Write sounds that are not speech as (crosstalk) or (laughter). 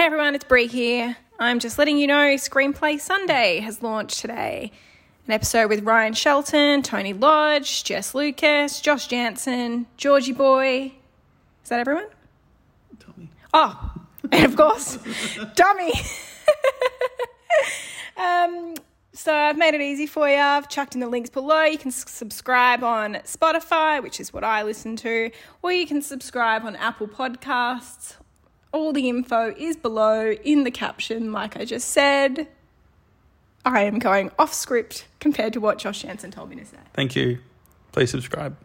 Hey everyone, it's Bree here. I'm just letting you know Screenplay Sunday has launched today. An episode with Ryan Shelton, Tony Lodge, Jess Lucas, Josh Jansen, Georgie Boy. Is that everyone? Tommy. Oh, and of course, (laughs) Dummy. (laughs) um, so I've made it easy for you. I've chucked in the links below. You can subscribe on Spotify, which is what I listen to, or you can subscribe on Apple Podcasts. All the info is below in the caption, like I just said. I am going off script compared to what Josh Jansen told me to say. Thank you. Please subscribe.